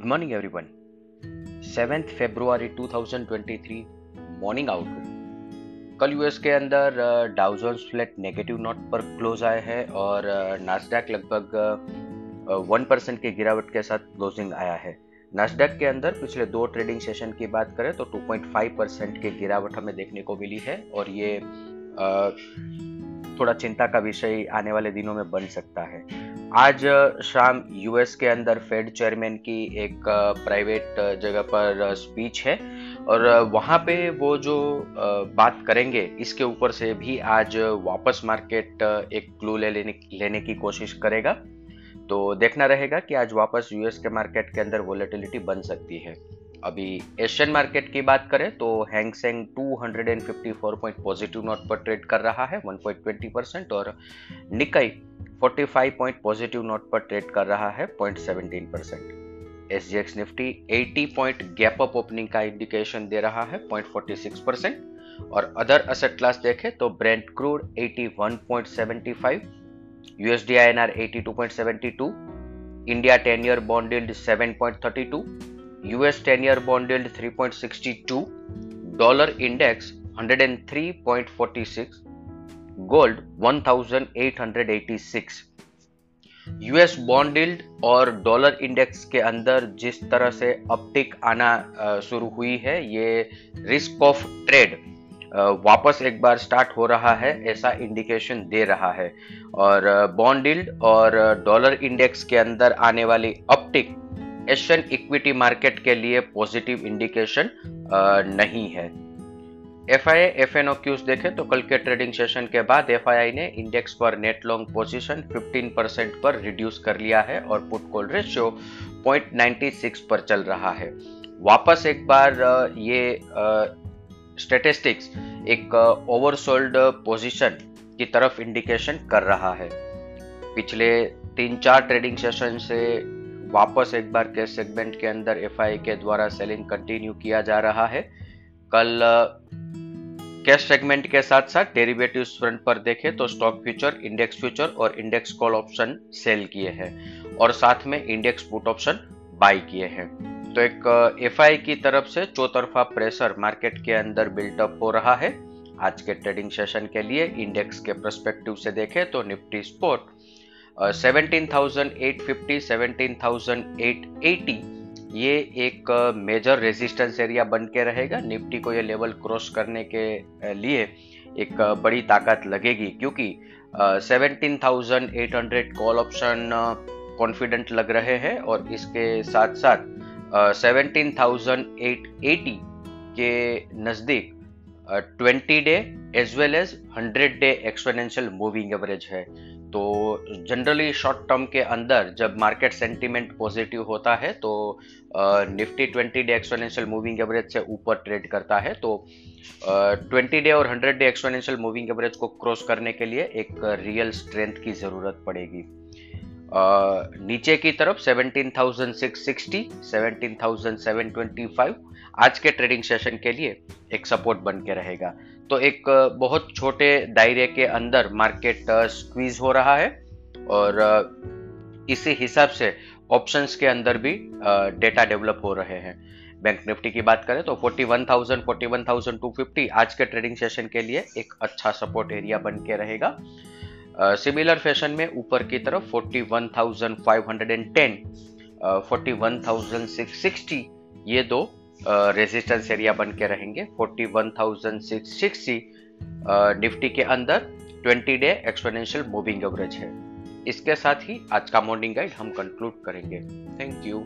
Good morning, everyone. 7th February 2023 morning outlook कल US के अंदर Dow Jones flat negative note पर close आए हैं और नास्डैक लगभग वन परसेंट की गिरावट के साथ क्लोजिंग आया है। नास्डैक के अंदर पिछले दो ट्रेडिंग सेशन की बात करें तो 2.5 परसेंट की गिरावट हमें देखने को मिली है और ये थोड़ा चिंता का विषय आने वाले दिनों में बन सकता है। आज शाम यूएस के अंदर फेड चेयरमैन की एक प्राइवेट जगह पर स्पीच है और वहाँ पे वो जो बात करेंगे, इसके ऊपर से भी आज वापस मार्केट एक क्लू ले लेने लेने की कोशिश करेगा। तो देखना रहेगा कि आज वापस यूएस के मार्केट के अंदर वॉलेटिलिटी बन सकती है। अभी एशियन मार्केट की बात करें तो Hang Seng 254 point positive note पर ट्रेड कर रहा है 1.20 परसेंट और निकाई 45 पॉइंट पॉजिटिव नोट पर ट्रेड कर रहा है 0.17 percent S G X Nifty 80 point gap up opening का इंडिकेशन दे रहा है 0.46 परसेंट और अदर असेट क्लास देखें तो Brent crude 81.75 USD INR 82.72 India 10 year bond yield 7.32 US 10 year bond yield 3.62, dollar index 103.46, gold 1886. US bond yield और dollar index के अंदर जिस तरह से अपटिक आना शुरू हुई है, ये रिस्क ऑफ़ ट्रेड वापस एक बार स्टार्ट हो रहा है, ऐसा इंडिकेशन दे रहा है और बॉन्ड यील्ड और डॉलर इंडेक्स के अंदर आने वाली अपटिक एशियन इक्विटी मार्केट के लिए पॉजिटिव इंडिकेशन नहीं है F I F N O cues देखें तो कल के ट्रेडिंग सेशन के बाद एफ़ आई आई ने इंडेक्स पर नेट लॉन्ग पोजीशन 15 परसेंट पर रिड्यूस कर लिया है और पुट कॉल रेशियो 0.96 पर चल रहा है। वापस एक बार ये स्टेटिस्टिक्स एक ओवरसोल्ड पोजीशन की तरफ़ इंडिकेशन कर रहा है। पिछले तीन चार ट्रेडिंग सेशन से वापस एक बार कैश सेगमेंट के अंदर FII के द्वारा सेलिंग कंटिन्यू किया जा रहा है। कल कैश सेगमेंट के साथ साथ डेरिवेटिव फ्रंट पर देखें तो स्टॉक फ्यूचर इंडेक्स फ्यूचर और इंडेक्स कॉल ऑप्शन सेल किए हैं और साथ में इंडेक्स पुट ऑप्शन बाय किए हैं। तो एक एफआई की तरफ़ से चौतरफा प्रेशर मार्केट के अंदर बिल्टअप हो रहा है। आज के ट्रेडिंग सेशन के लिए इंडेक्स के प्रस्पेक्टिव से देखें तो निफ्टी स्पोर्ट 17,850, 17,880 ये एक मेजर रेजिस्टेंस एरिया बन के रहेगा। निफ्टी को ये लेवल क्रॉस करने के लिए एक बड़ी ताकत लगेगी क्योंकि 17,800 कॉल ऑप्शन कॉन्फिडेंट लग रहे हैं और इसके साथ साथ 17,880 के नज़दीक 20 day as well as 100 day exponential moving average है। तो जनरली शॉर्ट टर्म के अंदर जब मार्केट सेंटीमेंट पॉजिटिव होता है तो Nifty twenty day exponential moving average से ऊपर ट्रेड करता है। तो ट्वेंटी डे और hundred day exponential moving average को क्रॉस करने के लिए एक रियल स्ट्रेंथ की ज़रूरत पड़ेगी। uh, नीचे की तरफ़ 17,660, 17,725 आज के ट्रेडिंग सेशन के लिए एक सपोर्ट बन के रहेगा। तो एक बहुत छोटे दायरे के अंदर मार्केट स्क्वीज हो रहा है और इसी हिसाब से ऑप्शंस के अंदर भी डेटा डेवलप हो रहे हैं। बैंक निफ्टी की बात करें तो 41,000 41,250 आज के ट्रेडिंग सेशन के लिए एक अच्छा सपोर्ट एरिया बन के रहेगा। सिमिलर uh, फ़ैशन में ऊपर की तरफ़ 41,510 41,660 ये दो रेजिस्टेंस एरिया बन के रहेंगे। 41,660 निफ्टी के अंदर 20 डे एक्सपोनेंशियल मूविंग एवरेज है। इसके साथ ही आज का मॉर्निंग गाइड हम कंक्लूड करेंगे। Thank you